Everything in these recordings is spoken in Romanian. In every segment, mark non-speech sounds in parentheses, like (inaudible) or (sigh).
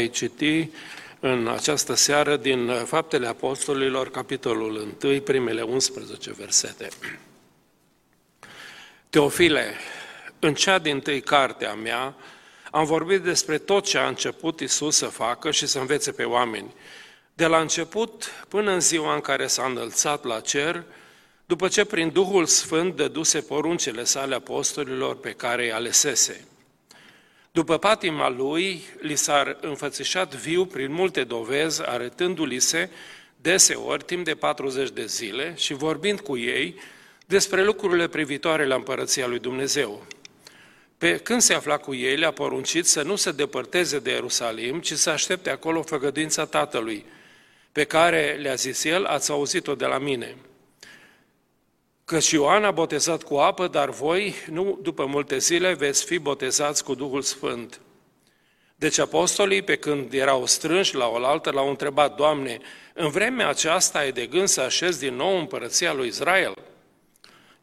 Voi citi în această seară din Faptele Apostolilor, capitolul 1, primele 11 versete. Teofile, în cea din tâi carte a mea, am vorbit despre tot ce a început Isus să facă și să învețe pe oameni. De la început până în ziua în care s-a înălțat la cer, după ce prin Duhul Sfânt dăduse poruncele sale apostolilor pe care îi alesese. După patima lui, li s-a înfățișat viu prin multe dovezi, arătându-li se deseori timp de 40 de zile și vorbind cu ei despre lucrurile privitoare la împărăția lui Dumnezeu. Pe când se afla cu ei, le-a poruncit să nu se depărteze de Ierusalim, ci să aștepte acolo făgăduința Tatălui, pe care le-a zis el, ați auzit-o de la mine – Căci Ioan a botezat cu apă, dar voi, nu după multe zile, veți fi botezați cu Duhul Sfânt. Deci apostolii, pe când erau strânși la oaltă, l-au întrebat, Doamne, în vremea aceasta ai de gând să așezi din nou împărăția lui Israel?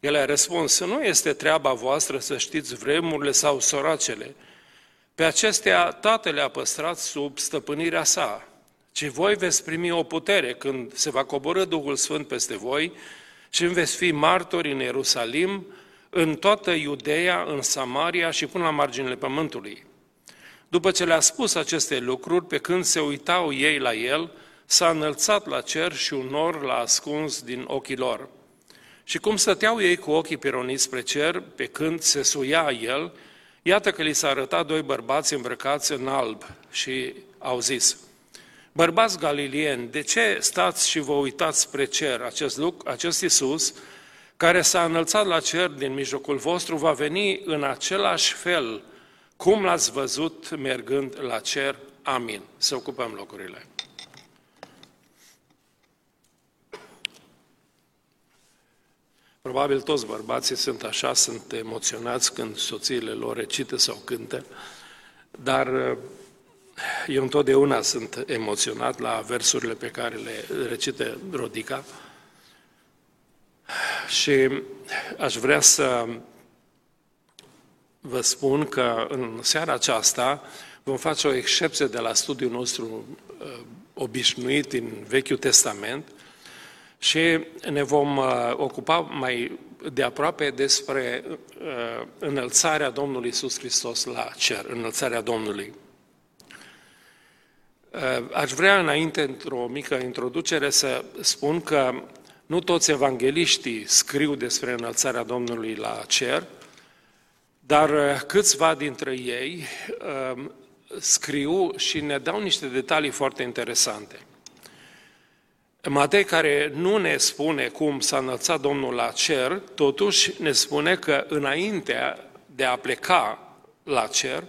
El a răspuns, nu este treaba voastră să știți vremurile sau soracele. Pe acestea Tatăl le-a păstrat sub stăpânirea sa, ci voi veți primi o putere când se va coborâ Duhul Sfânt peste voi și îmi veți fi martori în Ierusalim, în toată Iudeea, în Samaria și până la marginile pământului. După ce le-a spus aceste lucruri, pe când se uitau ei la el, s-a înălțat la cer și un nor l-a ascuns din ochii lor. Și cum stăteau ei cu ochii pironiți spre cer, pe când se suia el, iată că li s-a arătat doi bărbați îmbrăcați în alb și au zis, Bărbați galilieni, de ce stați și vă uitați spre cer? Acest, lucru, acest Iisus, care s-a înălțat la cer din mijlocul vostru, va veni în același fel cum l-ați văzut mergând la cer. Amin. Să ocupăm locurile. Probabil toți bărbații sunt așa, sunt emoționați când soțiile lor recită sau cântă, dar eu întotdeauna sunt emoționat la versurile pe care le recită Rodica și aș vrea să vă spun că în seara aceasta vom face o excepție de la studiul nostru uh, obișnuit în Vechiul Testament și ne vom uh, ocupa mai de aproape despre uh, înălțarea Domnului Isus Hristos la cer, înălțarea Domnului. Eh, aș vrea înainte, într-o mică introducere, să spun că nu toți evangeliștii scriu despre înălțarea Domnului la cer, dar eh, câțiva dintre ei eh, scriu și ne dau niște detalii foarte interesante. Matei, care nu ne spune cum s-a înălțat Domnul la cer, totuși ne spune că înainte de a pleca la cer,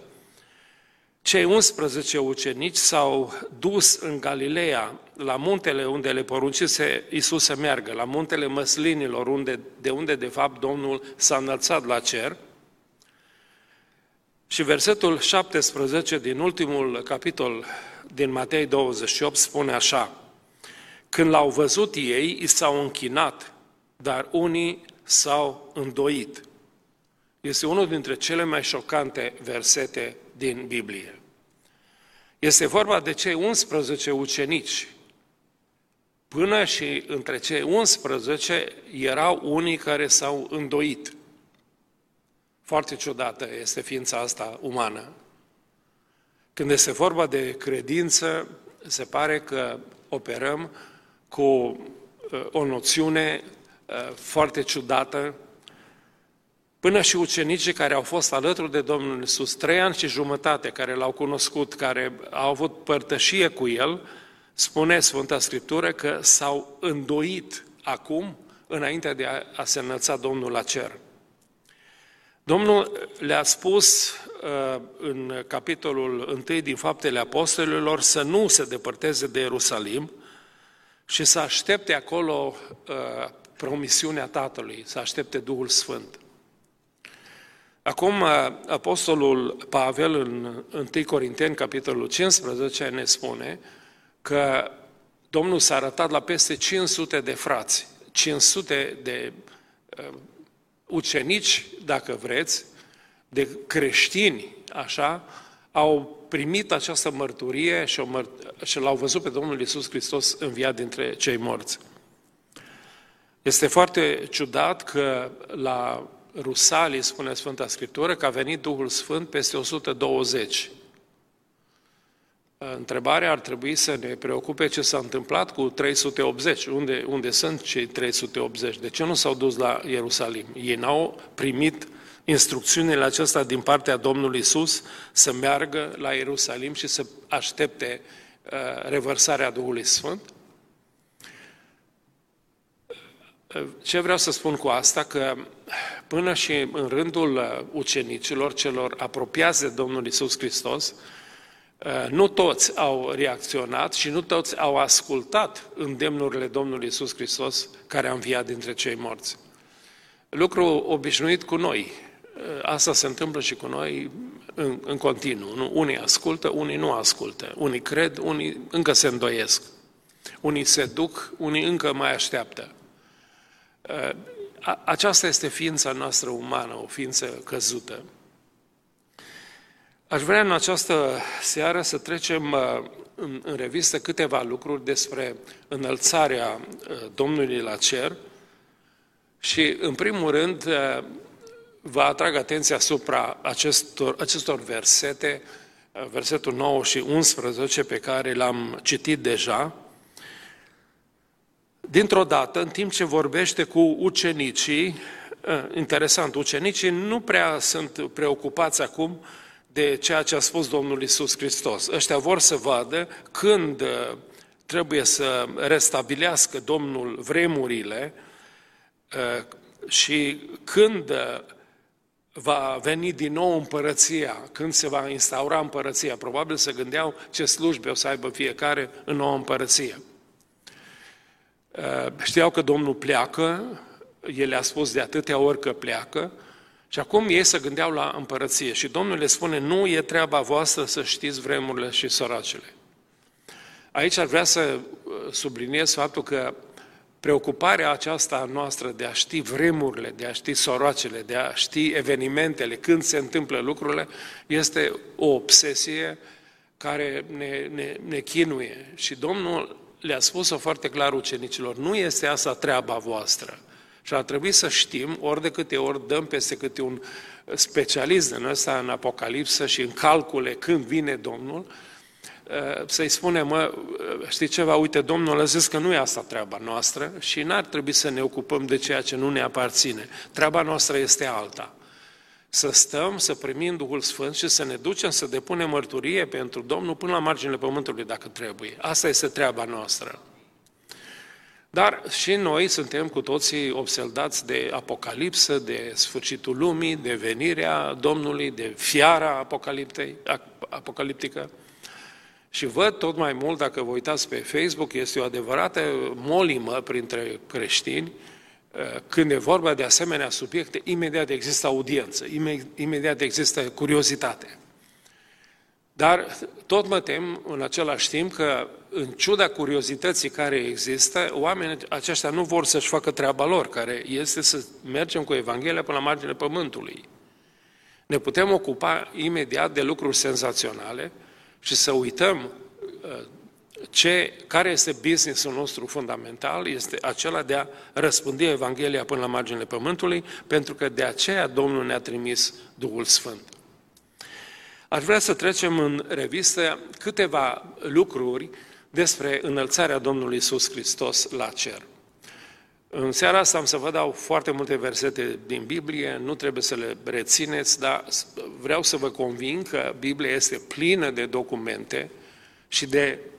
cei 11 ucenici s-au dus în Galileea, la muntele unde le poruncise Iisus să meargă, la muntele măslinilor, unde, de unde de fapt Domnul s-a înălțat la cer. Și versetul 17 din ultimul capitol din Matei 28 spune așa, Când l-au văzut ei, i s-au închinat, dar unii s-au îndoit. Este unul dintre cele mai șocante versete din Biblie. Este vorba de cei 11 ucenici. Până și între cei 11 erau unii care s-au îndoit. Foarte ciudată este ființa asta umană. Când este vorba de credință, se pare că operăm cu uh, o noțiune uh, foarte ciudată, Până și ucenicii care au fost alături de Domnul Iisus trei ani și jumătate, care l-au cunoscut, care au avut părtășie cu El, spune Sfânta Scriptură că s-au îndoit acum, înainte de a, a se înălța Domnul la cer. Domnul le-a spus uh, în capitolul 1 din Faptele Apostolilor să nu se depărteze de Ierusalim și să aștepte acolo uh, promisiunea Tatălui, să aștepte Duhul Sfânt. Acum, Apostolul Pavel, în 1 Corinteni, capitolul 15, ne spune că Domnul s-a arătat la peste 500 de frați, 500 de uh, ucenici, dacă vreți, de creștini, așa, au primit această mărturie și, o măr- și l-au văzut pe Domnul Isus Hristos înviat dintre cei morți. Este foarte ciudat că la Rusalii, spune Sfânta Scriptură, că a venit Duhul Sfânt peste 120. Întrebarea ar trebui să ne preocupe ce s-a întâmplat cu 380. Unde, unde sunt cei 380? De ce nu s-au dus la Ierusalim? Ei n-au primit instrucțiunile acestea din partea Domnului Isus să meargă la Ierusalim și să aștepte uh, revărsarea Duhului Sfânt? Ce vreau să spun cu asta? Că până și în rândul uh, ucenicilor, celor apropiați de Domnul Isus Hristos, uh, nu toți au reacționat și nu toți au ascultat îndemnurile Domnului Isus Hristos care a înviat dintre cei morți. Lucru obișnuit cu noi. Uh, asta se întâmplă și cu noi în, în continuu. Nu? Unii ascultă, unii nu ascultă. Unii cred, unii încă se îndoiesc. Unii se duc, unii încă mai așteaptă. Aceasta este ființa noastră umană, o ființă căzută. Aș vrea în această seară să trecem uh, în, în revistă câteva lucruri despre înălțarea uh, Domnului la cer și, în primul rând, uh, vă atrag atenția asupra acestor, acestor versete, versetul 9 și 11 pe care l-am citit deja, dintr-o dată, în timp ce vorbește cu ucenicii, ă, interesant, ucenicii nu prea sunt preocupați acum de ceea ce a spus Domnul Isus Hristos. Ăștia vor să vadă când ă, trebuie să restabilească Domnul vremurile ă, și când va veni din nou împărăția, când se va instaura împărăția. Probabil să gândeau ce slujbe o să aibă fiecare în nouă împărăție. Uh, știau că Domnul pleacă, el le-a spus de atâtea ori că pleacă, și acum ei se gândeau la împărăție. Și Domnul le spune, nu e treaba voastră să știți vremurile și săracele. Aici ar vrea să uh, subliniez faptul că preocuparea aceasta noastră de a ști vremurile, de a ști soroacele, de a ști evenimentele, când se întâmplă lucrurile, este o obsesie care ne, ne, ne chinuie. Și Domnul le-a spus-o foarte clar ucenicilor, nu este asta treaba voastră. Și ar trebui să știm, ori de câte ori dăm peste câte un specialist din ăsta în Apocalipsă și în calcule când vine Domnul, uh, să-i spunem, mă, uh, știi ceva, uite, Domnul a zis că nu e asta treaba noastră și n-ar trebui să ne ocupăm de ceea ce nu ne aparține. Treaba noastră este alta să stăm, să primim Duhul Sfânt și să ne ducem să depunem mărturie pentru Domnul până la marginile pământului, dacă trebuie. Asta este treaba noastră. Dar și noi suntem cu toții obsedați de apocalipsă, de sfârșitul lumii, de venirea Domnului, de fiara apocaliptică. Și văd tot mai mult, dacă vă uitați pe Facebook, este o adevărată molimă printre creștini, când e vorba de asemenea subiecte, imediat există audiență, imediat există curiozitate. Dar tot mă tem în același timp că, în ciuda curiozității care există, oamenii aceștia nu vor să-și facă treaba lor, care este să mergem cu Evanghelia până la marginea pământului. Ne putem ocupa imediat de lucruri senzaționale și să uităm uh, ce, care este businessul nostru fundamental, este acela de a răspândi Evanghelia până la marginile pământului, pentru că de aceea Domnul ne-a trimis Duhul Sfânt. Aș vrea să trecem în revistă câteva lucruri despre înălțarea Domnului Isus Hristos la cer. În seara asta am să vă dau foarte multe versete din Biblie, nu trebuie să le rețineți, dar vreau să vă convin că Biblia este plină de documente și de Uh,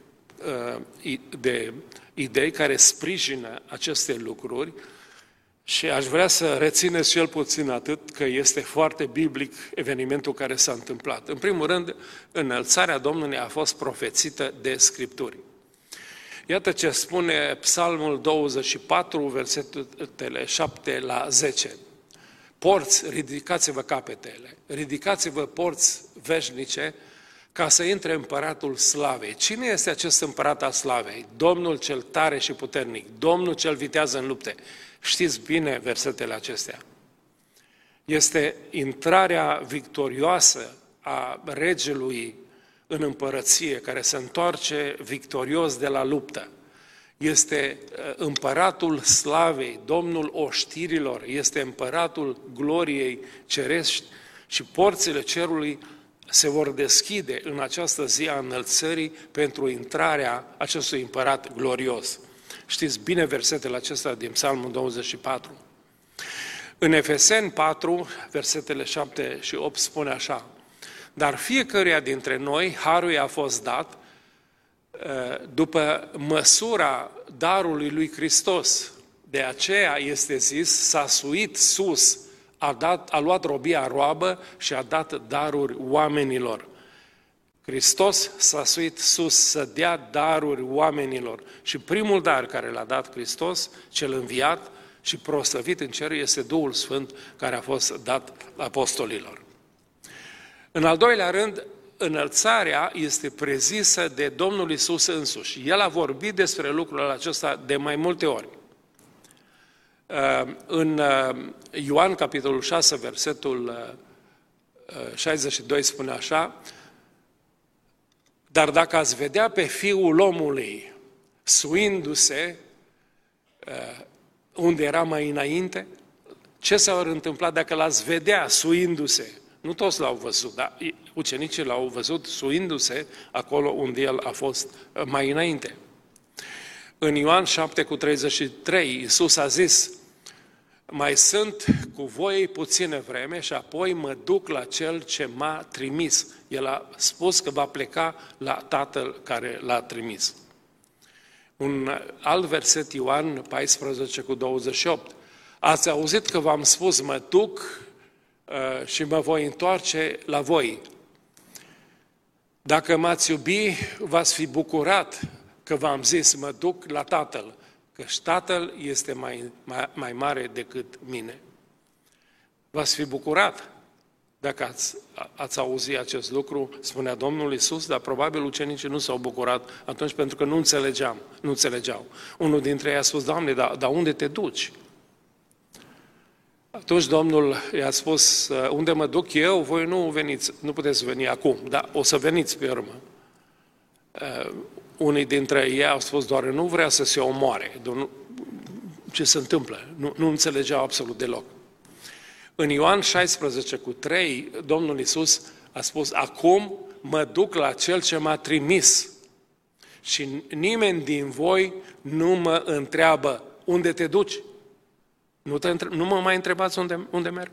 de idei care sprijină aceste lucruri și aș vrea să rețineți cel puțin atât că este foarte biblic evenimentul care s-a întâmplat. În primul rând, înălțarea Domnului a fost profețită de Scripturi. Iată ce spune Psalmul 24, versetele 7 la 10. Porți, ridicați-vă capetele, ridicați-vă porți veșnice, ca să intre împăratul slavei. Cine este acest împărat al slavei? Domnul cel tare și puternic, Domnul cel vitează în lupte. Știți bine versetele acestea. Este intrarea victorioasă a regelui în împărăție, care se întoarce victorios de la luptă. Este uh, împăratul slavei, domnul oștirilor, este împăratul gloriei cerești și porțile cerului se vor deschide în această zi a înălțării pentru intrarea acestui împărat glorios. Știți bine versetele acestea din Psalmul 24. În Efeseni 4, versetele 7 și 8 spune așa, Dar fiecăruia dintre noi harul a fost dat uh, după măsura darului lui Hristos. De aceea este zis, s-a suit sus, a, dat, a luat robia roabă și a dat daruri oamenilor. Hristos s-a suit sus să dea daruri oamenilor. Și primul dar care l-a dat Hristos, cel înviat și proslăvit în cer, este Duhul Sfânt care a fost dat apostolilor. În al doilea rând, înălțarea este prezisă de Domnul Isus însuși. El a vorbit despre lucrul acesta de mai multe ori. În uh, Ioan, capitolul 6, versetul 62 uh, spune așa, dar dacă ați vedea pe Fiul omului suindu-se uh, unde era mai înainte, ce s-ar întâmpla dacă l-ați vedea suindu-se? Nu toți l-au văzut, dar ucenicii l-au văzut suindu-se acolo unde el a fost uh, mai înainte. În Ioan 7 cu 33, Iisus a zis, mai sunt cu voi puține vreme și apoi mă duc la cel ce m-a trimis. El a spus că va pleca la Tatăl care l-a trimis. Un alt verset, Ioan 14 cu 28. Ați auzit că v-am spus, mă duc uh, și mă voi întoarce la voi. Dacă m-ați iubi, v-ați fi bucurat că v-am zis, mă duc la Tatăl că Tatăl este mai, mai, mai mare decât mine. V-ați fi bucurat dacă ați, ați auzit acest lucru, spunea Domnul Isus, dar probabil ucenicii nu s-au bucurat atunci pentru că nu înțelegeam, nu înțelegeau. Unul dintre ei a spus, Doamne, dar, dar unde te duci? Atunci Domnul i-a spus, unde mă duc eu, voi nu veniți, nu puteți veni acum, dar o să veniți pe urmă unii dintre ei au spus doar nu vrea să se omoare. Ce se întâmplă? Nu, nu înțelegeau absolut deloc. În Ioan 16 cu 3, Domnul Iisus a spus, acum mă duc la Cel ce m-a trimis și nimeni din voi nu mă întreabă unde te duci. Nu, te între... nu mă mai întrebați unde, unde merg.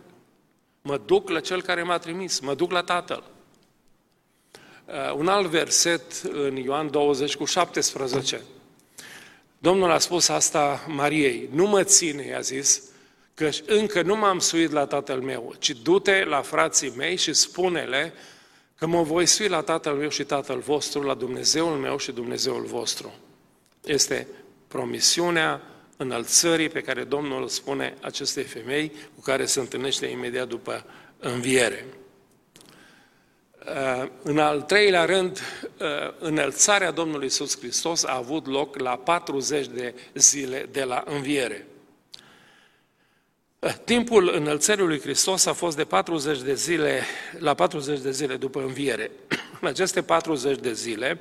Mă duc la Cel care m-a trimis, mă duc la Tatăl. Uh, un alt verset în Ioan 20 cu 17. Domnul a spus asta Mariei, nu mă ține, i-a zis, că încă nu m-am suit la tatăl meu, ci du-te la frații mei și spune-le că mă voi sui la tatăl meu și tatăl vostru, la Dumnezeul meu și Dumnezeul vostru. Este promisiunea înălțării pe care Domnul îl spune acestei femei cu care se întâlnește imediat după înviere. Uh, în al treilea rând, uh, înălțarea Domnului Iisus Hristos a avut loc la 40 de zile de la înviere. Uh, timpul înălțării lui Hristos a fost de 40 de zile, la 40 de zile după înviere. (clears throat) În aceste 40 de zile,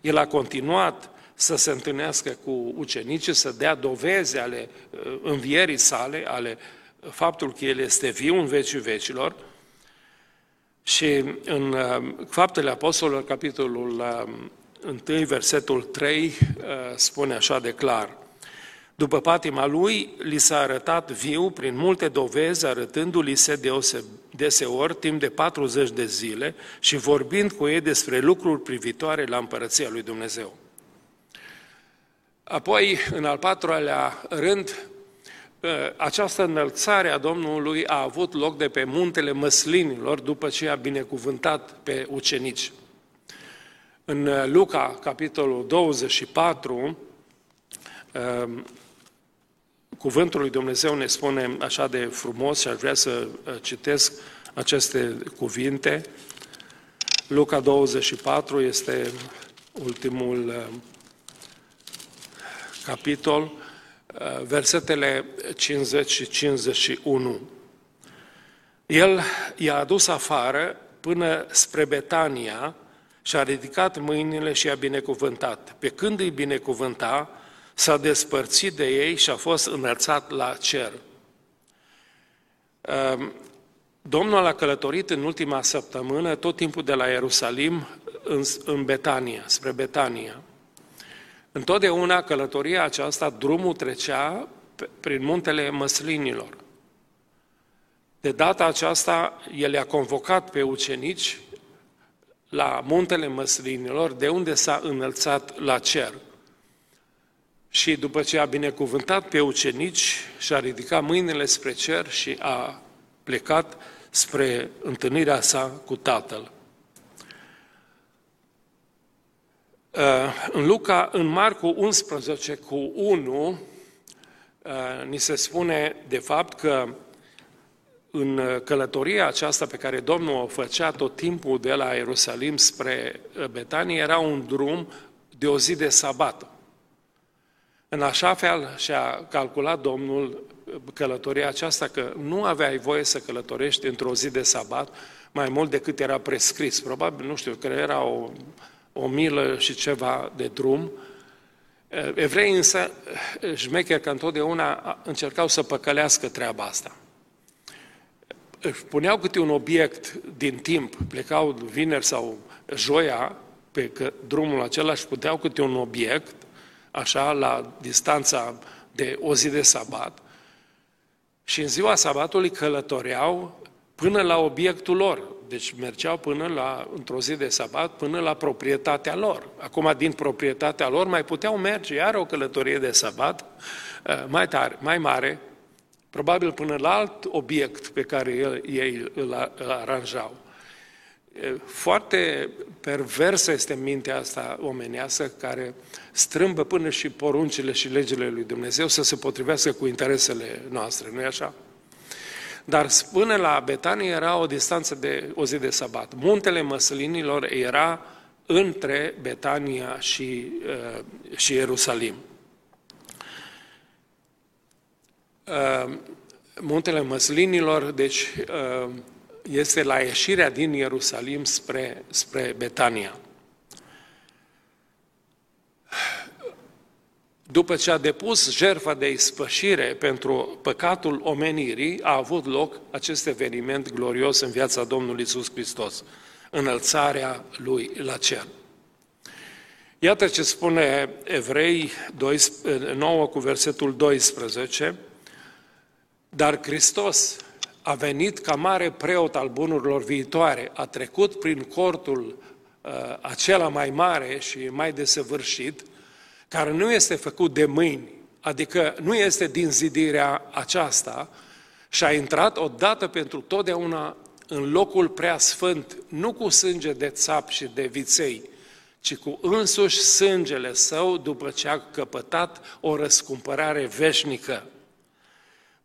el a continuat să se întâlnească cu ucenicii, să dea doveze ale învierii sale, ale faptul că el este viu în vecii vecilor, și în uh, Faptele Apostolilor, capitolul 1, uh, versetul 3, uh, spune așa de clar. După patima lui, li s-a arătat viu prin multe dovezi, arătându-li se deseori timp de 40 de zile și vorbind cu ei despre lucruri privitoare la împărăția lui Dumnezeu. Apoi, în al patrulea rând, această înălțare a Domnului a avut loc de pe muntele măslinilor după ce a binecuvântat pe ucenici. În Luca, capitolul 24, um, cuvântul lui Dumnezeu ne spune așa de frumos și aș vrea să uh, citesc aceste cuvinte. Luca 24 este ultimul uh, capitol Uh, versetele 50 și 51. El i-a adus afară până spre Betania și a ridicat mâinile și a binecuvântat. Pe când îi binecuvânta, s-a despărțit de ei și a fost înălțat la cer. Ehm, Domnul a călătorit în ultima săptămână tot timpul de la Ierusalim în, în Betania, spre Betania. Întotdeauna călătoria aceasta, drumul trecea prin muntele măslinilor. De data aceasta, el i-a convocat pe ucenici la muntele măslinilor, de unde s-a înălțat la cer. Și după ce a binecuvântat pe ucenici, și-a ridicat mâinile spre cer și a plecat spre întâlnirea sa cu Tatăl. Uh, în Luca, în Marcu 11 cu 1, uh, ni se spune de fapt că în călătoria aceasta pe care Domnul o făcea tot timpul de la Ierusalim spre Betanie, era un drum de o zi de sabat. În așa fel și-a calculat Domnul călătoria aceasta că nu aveai voie să călătorești într-o zi de sabat mai mult decât era prescris. Probabil, nu știu, că era o, o milă și ceva de drum. Evrei însă, șmecher că întotdeauna încercau să păcălească treaba asta. Își puneau câte un obiect din timp, plecau vineri sau joia pe drumul acela și puteau câte un obiect, așa, la distanța de o zi de sabat, și în ziua sabatului călătoreau până la obiectul lor. Deci mergeau până la, într-o zi de sabat, până la proprietatea lor. Acum, din proprietatea lor, mai puteau merge iar o călătorie de sabat eh, mai, tare, mai mare, probabil până la alt obiect pe care ei îl aranjau. Foarte perversă este mintea asta omenească care strâmbă până și poruncile și legile lui Dumnezeu să se potrivească cu interesele noastre, nu-i așa? Dar până la Betanie era o distanță de o zi de sabat. Muntele Măslinilor era între Betania și, uh, și Ierusalim. Uh, muntele Măslinilor, deci uh, este la ieșirea din Ierusalim spre, spre Betania. După ce a depus jertfa de ispășire pentru păcatul omenirii, a avut loc acest eveniment glorios în viața Domnului Isus Hristos, înălțarea Lui la cer. Iată ce spune Evrei 9 cu versetul 12, dar Hristos a venit ca mare preot al bunurilor viitoare, a trecut prin cortul uh, acela mai mare și mai desăvârșit, care nu este făcut de mâini, adică nu este din zidirea aceasta, și a intrat odată pentru totdeauna în locul prea sfânt, nu cu sânge de țap și de viței, ci cu însuși sângele său după ce a căpătat o răscumpărare veșnică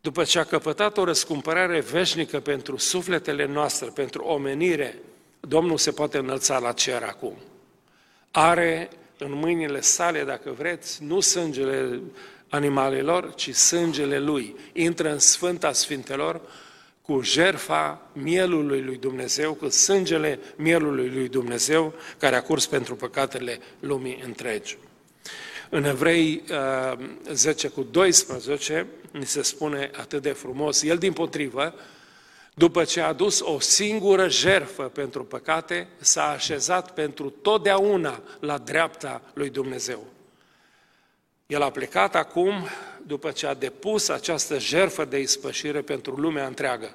după ce a căpătat o răscumpărare veșnică pentru sufletele noastre, pentru omenire, Domnul se poate înălța la cer acum. Are în mâinile sale, dacă vreți, nu sângele animalelor, ci sângele Lui. Intră în Sfânta Sfintelor cu jerfa mielului lui Dumnezeu, cu sângele mielului lui Dumnezeu, care a curs pentru păcatele lumii întregi. În Evrei 10 uh, cu 12 ni se spune atât de frumos, el din potrivă, după ce a adus o singură jerfă pentru păcate, s-a așezat pentru totdeauna la dreapta lui Dumnezeu. El a plecat acum, după ce a depus această jerfă de ispășire pentru lumea întreagă.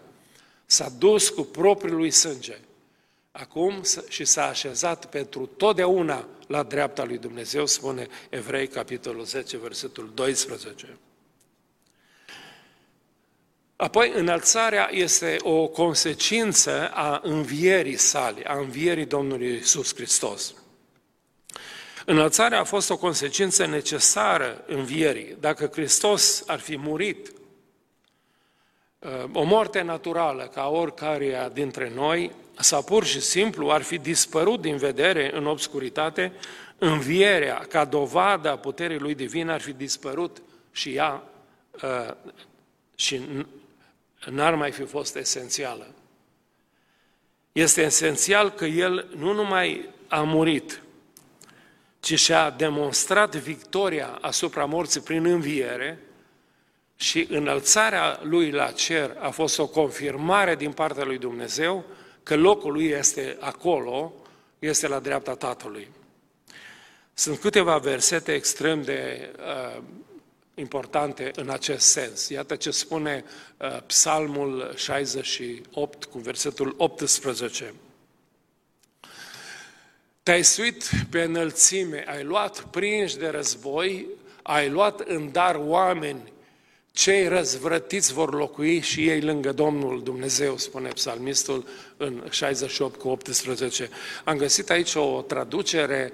S-a dus cu propriul lui sânge acum și s-a așezat pentru totdeauna la dreapta lui Dumnezeu, spune Evrei, capitolul 10, versetul 12. Apoi, înălțarea este o consecință a învierii sale, a învierii Domnului Isus Hristos. Înălțarea a fost o consecință necesară învierii. Dacă Hristos ar fi murit uh, o moarte naturală ca oricare dintre noi, sau pur și simplu ar fi dispărut din vedere în obscuritate, învierea ca dovadă a puterii lui divin ar fi dispărut și ea uh, și n-ar mai fi fost esențială. Este esențial că El nu numai a murit, ci și-a demonstrat victoria asupra morții prin înviere și înălțarea Lui la cer a fost o confirmare din partea Lui Dumnezeu că locul Lui este acolo, este la dreapta Tatălui. Sunt câteva versete extrem de uh, importante în acest sens. Iată ce spune uh, Psalmul 68 cu versetul 18. Te-ai suit pe înălțime, ai luat prinși de război, ai luat în dar oameni, cei răzvrătiți vor locui și ei lângă Domnul Dumnezeu, spune psalmistul în 68 cu 18. Am găsit aici o traducere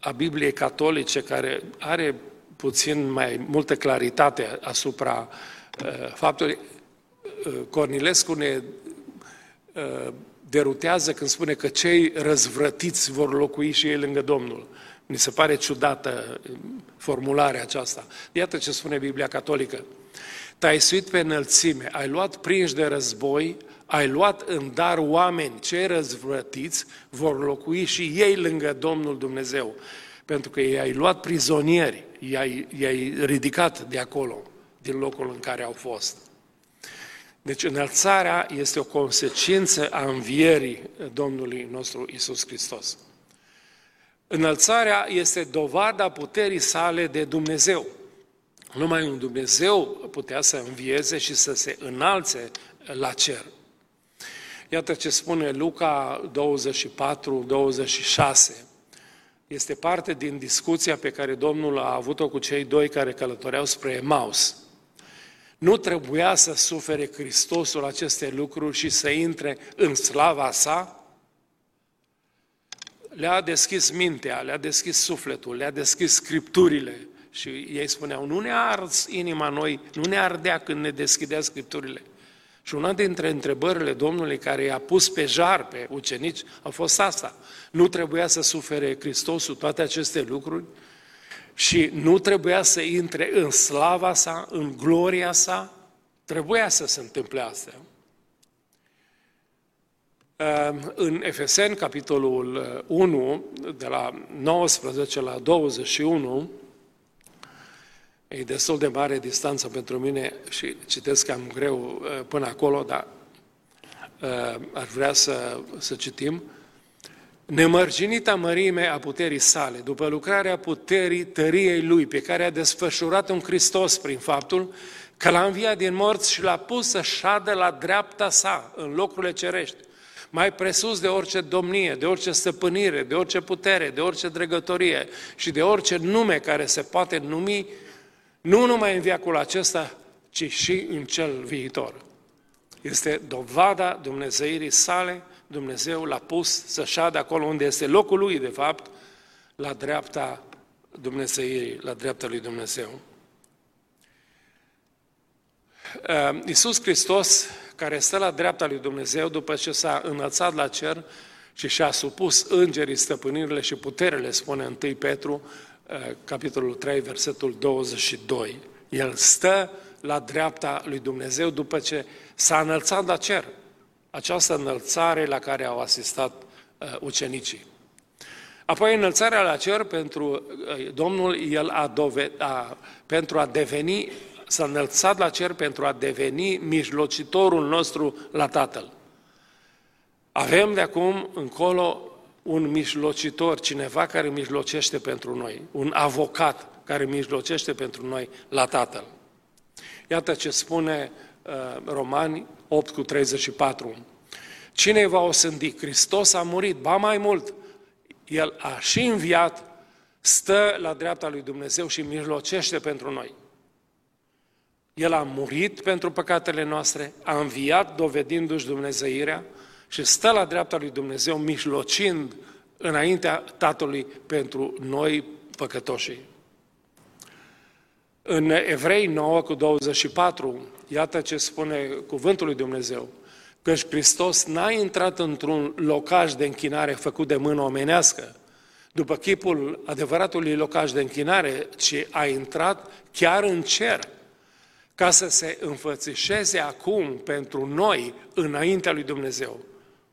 a Bibliei catolice care are puțin mai multă claritate asupra uh, faptului. Uh, Cornilescu ne uh, derutează când spune că cei răzvrătiți vor locui și ei lângă Domnul. Mi se pare ciudată uh, formularea aceasta. Iată ce spune Biblia Catolică. Te-ai suit pe înălțime, ai luat prinși de război, ai luat în dar oameni, cei răzvrătiți vor locui și ei lângă Domnul Dumnezeu, pentru că i-ai luat prizonieri, i-ai, i-ai ridicat de acolo, din locul în care au fost. Deci înălțarea este o consecință a învierii Domnului nostru Isus Hristos. Înălțarea este dovada puterii sale de Dumnezeu. Numai un Dumnezeu putea să învieze și să se înalțe la cer. Iată ce spune Luca 24, 26. Este parte din discuția pe care Domnul a avut-o cu cei doi care călătoreau spre Emaus. Nu trebuia să sufere Hristosul aceste lucruri și să intre în slava sa? Le-a deschis mintea, le-a deschis sufletul, le-a deschis scripturile și ei spuneau, nu ne ars inima noi, nu ne ardea când ne deschidea scripturile. Și una dintre întrebările Domnului care i-a pus pe jar pe ucenici a fost asta. Nu trebuia să sufere Hristosul toate aceste lucruri? și nu trebuia să intre în slava sa, în gloria sa, trebuia să se întâmple asta. Ehm, în Efeseni, capitolul 1, de la 19 la 21, e destul de mare distanță pentru mine și citesc cam greu eh, până acolo, dar eh, ar vrea să, să citim. Nemărginita mărime a puterii sale, după lucrarea puterii tăriei Lui, pe care a desfășurat un Hristos prin faptul că l-a înviat din morți și l-a pus să șadă la dreapta sa, în locurile cerești, mai presus de orice domnie, de orice stăpânire, de orice putere, de orice dregătorie și de orice nume care se poate numi, nu numai în viacul acesta, ci și în cel viitor. Este dovada Dumnezeirii sale, Dumnezeu l-a pus să șadă acolo unde este locul lui, de fapt, la dreapta Dumnezeirii, la dreapta lui Dumnezeu. Uh, Iisus Hristos, care stă la dreapta lui Dumnezeu după ce s-a înălțat la cer și și-a supus îngerii stăpânirile și puterele, spune 1 Petru, uh, capitolul 3, versetul 22. El stă la dreapta lui Dumnezeu după ce s-a înălțat la cer această înălțare la care au asistat uh, ucenicii. Apoi înălțarea la cer pentru uh, Domnul, el a, dove, a pentru a deveni, s-a înălțat la cer pentru a deveni mijlocitorul nostru la Tatăl. Avem de acum încolo un mijlocitor, cineva care mijlocește pentru noi, un avocat care mijlocește pentru noi la Tatăl. Iată ce spune uh, Romani 8 cu 34. Cine va osândi? Hristos a murit, ba mai mult, El a și înviat, stă la dreapta lui Dumnezeu și mijlocește pentru noi. El a murit pentru păcatele noastre, a înviat dovedindu-și Dumnezeirea și stă la dreapta lui Dumnezeu mijlocind înaintea Tatălui pentru noi păcătoșii. În Evrei 9 cu 24, iată ce spune cuvântul lui Dumnezeu. Căci Hristos n-a intrat într-un locaș de închinare făcut de mână omenească, după chipul adevăratului locaș de închinare, ci a intrat chiar în cer, ca să se înfățișeze acum pentru noi înaintea lui Dumnezeu.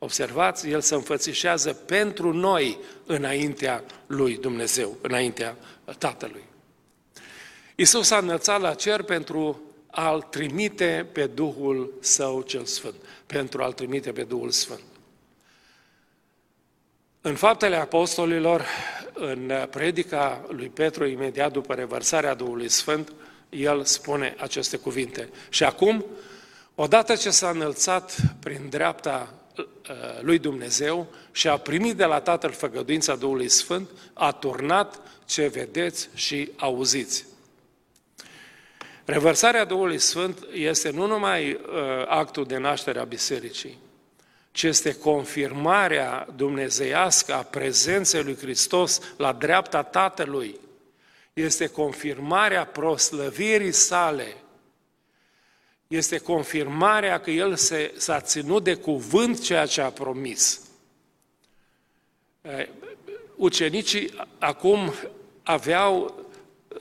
Observați, El se înfățișează pentru noi înaintea lui Dumnezeu, înaintea Tatălui. Isus a înălțat la cer pentru a-L trimite pe Duhul Său cel Sfânt, pentru a-L trimite pe Duhul Sfânt. În faptele apostolilor, în predica lui Petru, imediat după revărsarea Duhului Sfânt, el spune aceste cuvinte. Și acum, odată ce s-a înălțat prin dreapta uh, lui Dumnezeu și a primit de la Tatăl făgăduința Duhului Sfânt, a turnat ce vedeți și auziți. Revărsarea Duhului Sfânt este nu numai uh, actul de naștere a Bisericii, ci este confirmarea dumnezeiască a prezenței lui Hristos la dreapta Tatălui. Este confirmarea proslăvirii sale. Este confirmarea că El se, s-a ținut de cuvânt ceea ce a promis. Uh, ucenicii acum aveau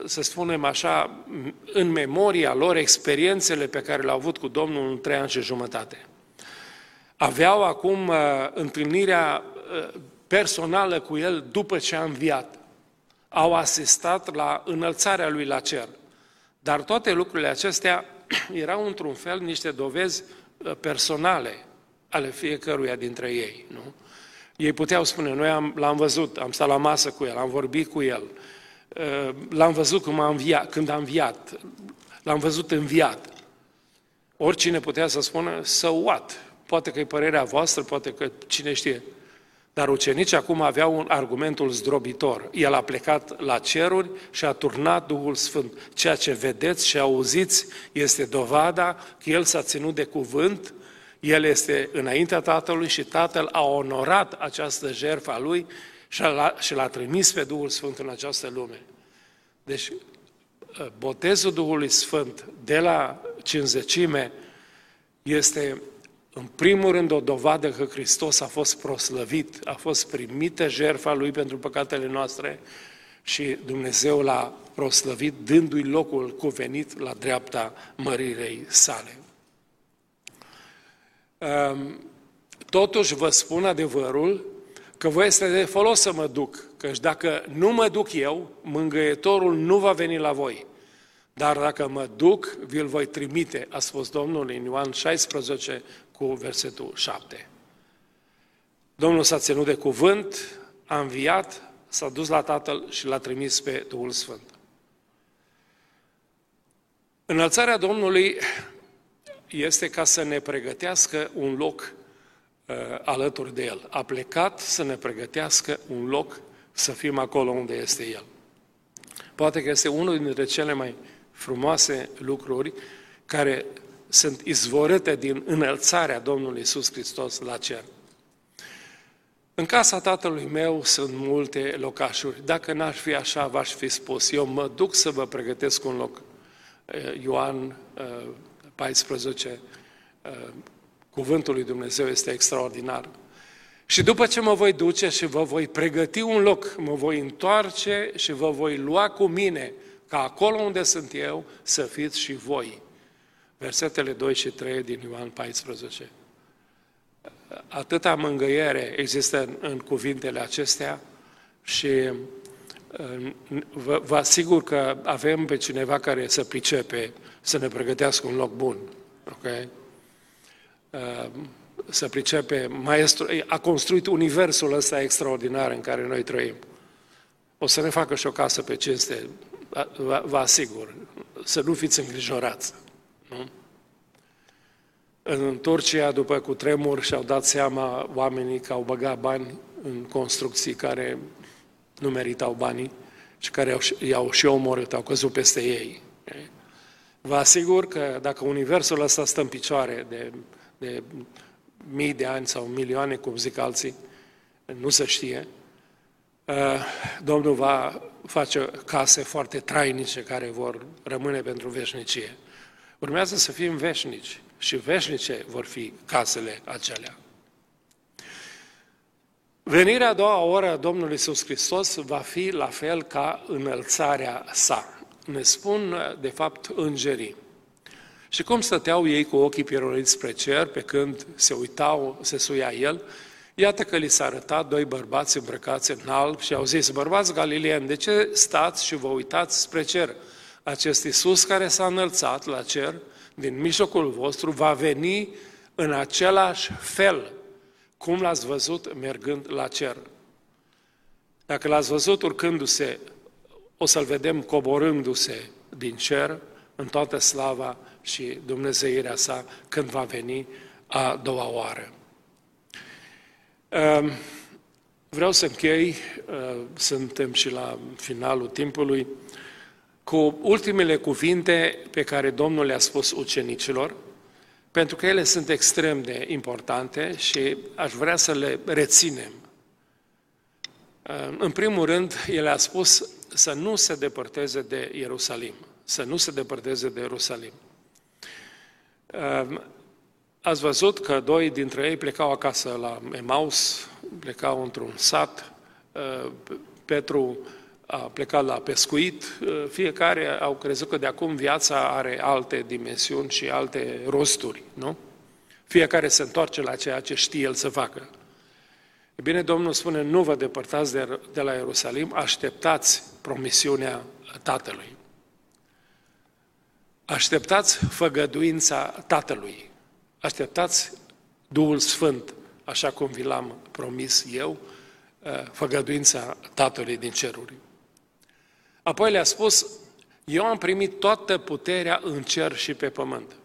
să spunem așa, în memoria lor experiențele pe care le-au avut cu Domnul în trei ani și jumătate. Aveau acum uh, întâlnirea uh, personală cu El după ce a înviat. Au asistat la înălțarea Lui la cer. Dar toate lucrurile acestea erau într-un fel niște dovezi uh, personale ale fiecăruia dintre ei. Nu? Ei puteau spune, noi am, l-am văzut, am stat la masă cu el, am vorbit cu el, Uh, l-am văzut cum a înviat, când a înviat, l-am văzut înviat. Oricine putea să spună, să what? Poate că e părerea voastră, poate că cine știe. Dar ucenicii acum aveau un argumentul zdrobitor. El a plecat la ceruri și a turnat Duhul Sfânt. Ceea ce vedeți și auziți este dovada că El s-a ținut de cuvânt, El este înaintea Tatălui și Tatăl a onorat această jertfă a Lui și l-a, și l-a trimis pe Duhul Sfânt în această lume. Deci, ă, botezul Duhului Sfânt de la cinzecime este, în primul rând, o dovadă că Hristos a fost proslăvit, a fost primită jertfa Lui pentru păcatele noastre și Dumnezeu l-a proslăvit, dându-i locul cuvenit la dreapta mărirei sale. Totuși vă spun adevărul, că vă este de folos să mă duc, căci dacă nu mă duc eu, mângâietorul nu va veni la voi. Dar dacă mă duc, vi-l voi trimite, a spus Domnul în Ioan 16 cu versetul 7. Domnul s-a ținut de cuvânt, a înviat, s-a dus la Tatăl și l-a trimis pe Duhul Sfânt. Înălțarea Domnului este ca să ne pregătească un loc Uh, alături de El. A plecat să ne pregătească un loc să fim acolo unde este El. Poate că este unul dintre cele mai frumoase lucruri care sunt izvorâte din înălțarea Domnului Isus Hristos la cer. În casa tatălui meu sunt multe locașuri. Dacă n-aș fi așa, v-aș fi spus. Eu mă duc să vă pregătesc un loc. Uh, Ioan 14, uh, Cuvântul lui Dumnezeu este extraordinar. Și după ce mă voi duce și vă voi pregăti un loc, mă voi întoarce și vă voi lua cu mine, ca acolo unde sunt eu, să fiți și voi. Versetele 2 și 3 din Ioan 14. Atâta mângâiere există în, în cuvintele acestea și vă, vă asigur că avem pe cineva care să pricepe să ne pregătească un loc bun. Okay? Uh, să pricepe, maestru, a construit universul ăsta extraordinar în care noi trăim. O să ne facă și o casă pe cinste, vă, vă asigur, să nu fiți îngrijorați. Nu? În Turcia, după cu tremur, și-au dat seama oamenii că au băgat bani în construcții care nu meritau banii și care i-au și omorât, au căzut peste ei. Vă asigur că dacă universul ăsta stă în picioare de de mii de ani sau milioane, cum zic alții, nu se știe, uh, Domnul va face case foarte trainice care vor rămâne pentru veșnicie. Urmează să fim veșnici și veșnice vor fi casele acelea. Venirea a doua oră a Domnului Iisus Hristos va fi la fel ca înălțarea sa. Ne spun, de fapt, îngerii. Și cum stăteau ei cu ochii pieroriți spre cer, pe când se uitau, se suia el, iată că li s-a arătat doi bărbați îmbrăcați în alb și au zis, bărbați galileeni, de ce stați și vă uitați spre cer? Acest Iisus care s-a înălțat la cer, din mijlocul vostru, va veni în același fel cum l-ați văzut mergând la cer. Dacă l-ați văzut urcându-se, o să-l vedem coborându-se din cer în toată slava și dumnezeirea sa când va veni a doua oară. Ehm, vreau să închei, ehm, suntem și la finalul timpului, cu ultimele cuvinte pe care Domnul le-a spus ucenicilor, pentru că ele sunt extrem de importante și aș vrea să le reținem. În primul rând, el a spus să nu se depărteze de Ierusalim, să nu se depărteze de Ierusalim. Ați văzut că doi dintre ei plecau acasă la Emaus, plecau într-un sat, Petru a plecat la pescuit, fiecare au crezut că de acum viața are alte dimensiuni și alte rosturi, nu? Fiecare se întoarce la ceea ce știe el să facă. E bine, Domnul spune, nu vă depărtați de, de la Ierusalim, așteptați promisiunea Tatălui. Așteptați făgăduința Tatălui. Așteptați Duhul Sfânt, așa cum vi l-am promis eu, făgăduința Tatălui din ceruri. Apoi le-a spus, eu am primit toată puterea în cer și pe pământ.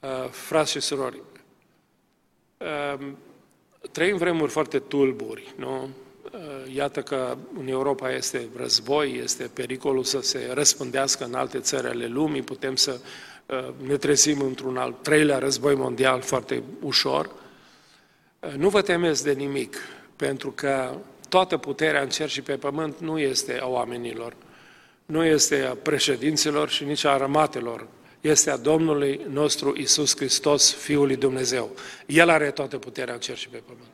Uh, frați și surori, uh, trăim vremuri foarte tulburi, nu? Uh, iată că în Europa este război, este pericolul să se răspândească în alte țări ale lumii, putem să ne trezim într-un al treilea război mondial foarte ușor. Nu vă temeți de nimic, pentru că toată puterea în cer și pe pământ nu este a oamenilor, nu este a președinților și nici a armatelor, este a Domnului nostru Isus Hristos, Fiul lui Dumnezeu. El are toată puterea în cer și pe pământ.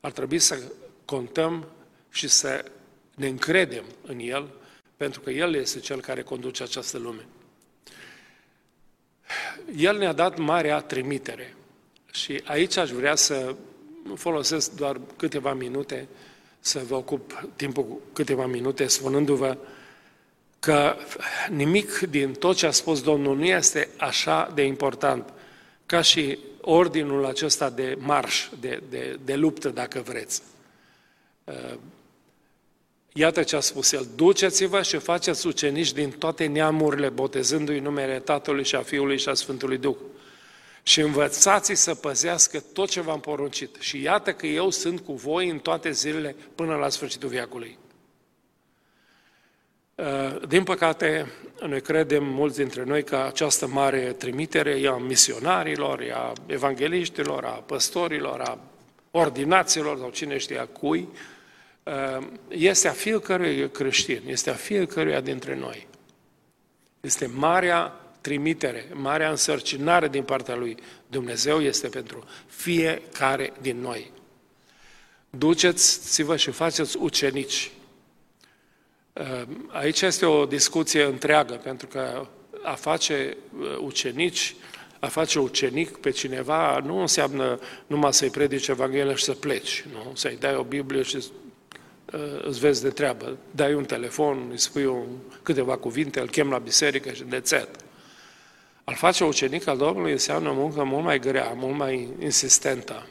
Ar trebui să contăm și să ne încredem în El, pentru că El este Cel care conduce această lume. El ne-a dat marea trimitere și aici aș vrea să folosesc doar câteva minute să vă ocup timpul câteva minute spunându-vă că nimic din tot ce a spus Domnul nu este așa de important ca și ordinul acesta de marș, de, de, de luptă, dacă vreți. Uh, iată ce a spus el, duceți-vă și faceți ucenici din toate neamurile, botezându-i numele Tatălui și a Fiului și a Sfântului Duh și învățați să păzească tot ce v-am poruncit. Și iată că eu sunt cu voi în toate zilele până la sfârșitul viacului. Uh, din păcate, noi credem, mulți dintre noi, că această mare trimitere e a misionarilor, e a evangeliștilor, a păstorilor, a ordinaților sau cine știe a cui, uh, este a fiecărui creștin, este a fiecăruia dintre noi. Este marea trimitere, marea însărcinare din partea lui Dumnezeu este pentru fiecare din noi. Duceți-vă și faceți ucenici. Ehm, aici este o discuție întreagă, pentru că a face uh, ucenici, a face ucenic pe cineva nu înseamnă numai să-i predici Evanghelia și să pleci, nu? Să-i dai o Biblie și uh, îți vezi de treabă. Dai un telefon, îi spui un, câteva cuvinte, îl chem la biserică și de țet. Al face ucenic al Domnului înseamnă o muncă mult mai grea, mult mai insistentă.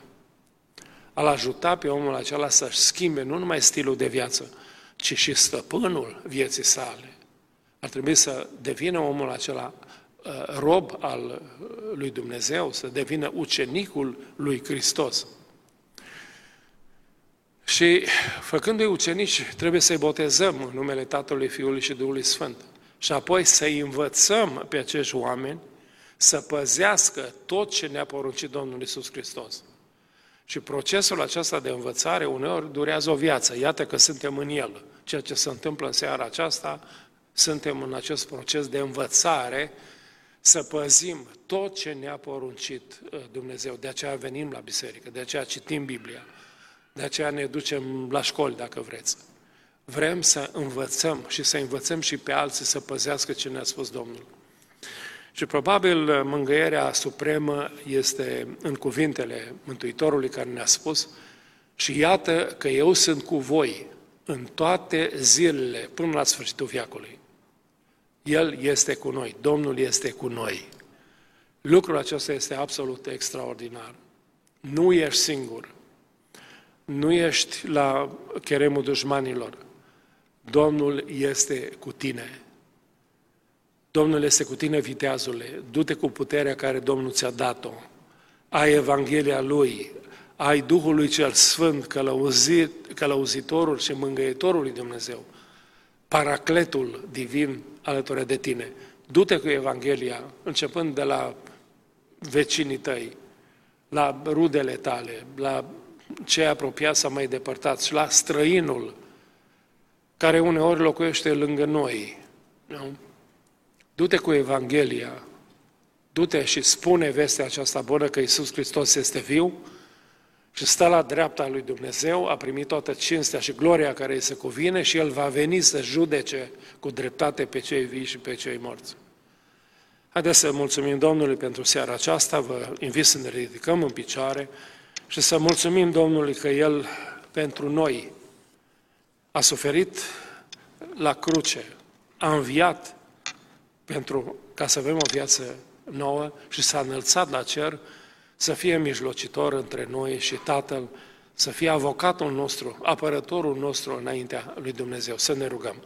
Al ajuta pe omul acela să-și schimbe nu numai stilul de viață, ci și stăpânul vieții sale. Ar trebui să devină omul acela uh, rob al uh, lui Dumnezeu, să devină ucenicul lui Hristos. Și făcându-i ucenici, trebuie să-i botezăm în numele Tatălui, Fiului și Duhului Sfânt. Și apoi să-i învățăm pe acești oameni să păzească tot ce ne-a poruncit Domnul Isus Hristos. Și procesul acesta de învățare uneori durează o viață. Iată că suntem în el. Ceea ce se întâmplă în seara aceasta, suntem în acest proces de învățare să păzim tot ce ne-a poruncit uh, Dumnezeu. De aceea venim la biserică, de aceea citim Biblia, de aceea ne ducem la școli, dacă vreți. Vrem să învățăm și să învățăm și pe alții să păzească ce ne-a spus Domnul. Și probabil mângâierea supremă este în cuvintele Mântuitorului care ne-a spus și iată că eu sunt cu voi în toate zilele până la sfârșitul viacului. El este cu noi, Domnul este cu noi. Lucrul acesta este absolut extraordinar. Nu ești singur. Nu ești la cheremul dușmanilor. Domnul este cu tine. Domnul este cu tine, viteazule. Du-te cu puterea care Domnul ți-a dat-o. Ai Evanghelia Lui, ai Duhului cel Sfânt, călăuzit, călăuzitorul și mângâietorul lui Dumnezeu, paracletul divin alături de tine. Du-te cu Evanghelia, începând de la vecinii tăi, la rudele tale, la cei apropiați sau mai depărtați, la străinul care uneori locuiește lângă noi. Nu? Du-te cu Evanghelia, du-te și spune vestea aceasta bună că Iisus Hristos este viu și stă la dreapta lui Dumnezeu, a primit toată cinstea și gloria care îi se cuvine și El va veni să judece cu dreptate pe cei vii și pe cei morți. Haideți să mulțumim Domnului pentru seara aceasta, vă invit să ne ridicăm în picioare și să mulțumim Domnului că El pentru noi a suferit la cruce, a înviat pentru ca să avem o viață nouă și s-a înălțat la cer să fie mijlocitor între noi și Tatăl, să fie avocatul nostru, apărătorul nostru înaintea lui Dumnezeu. Să ne rugăm.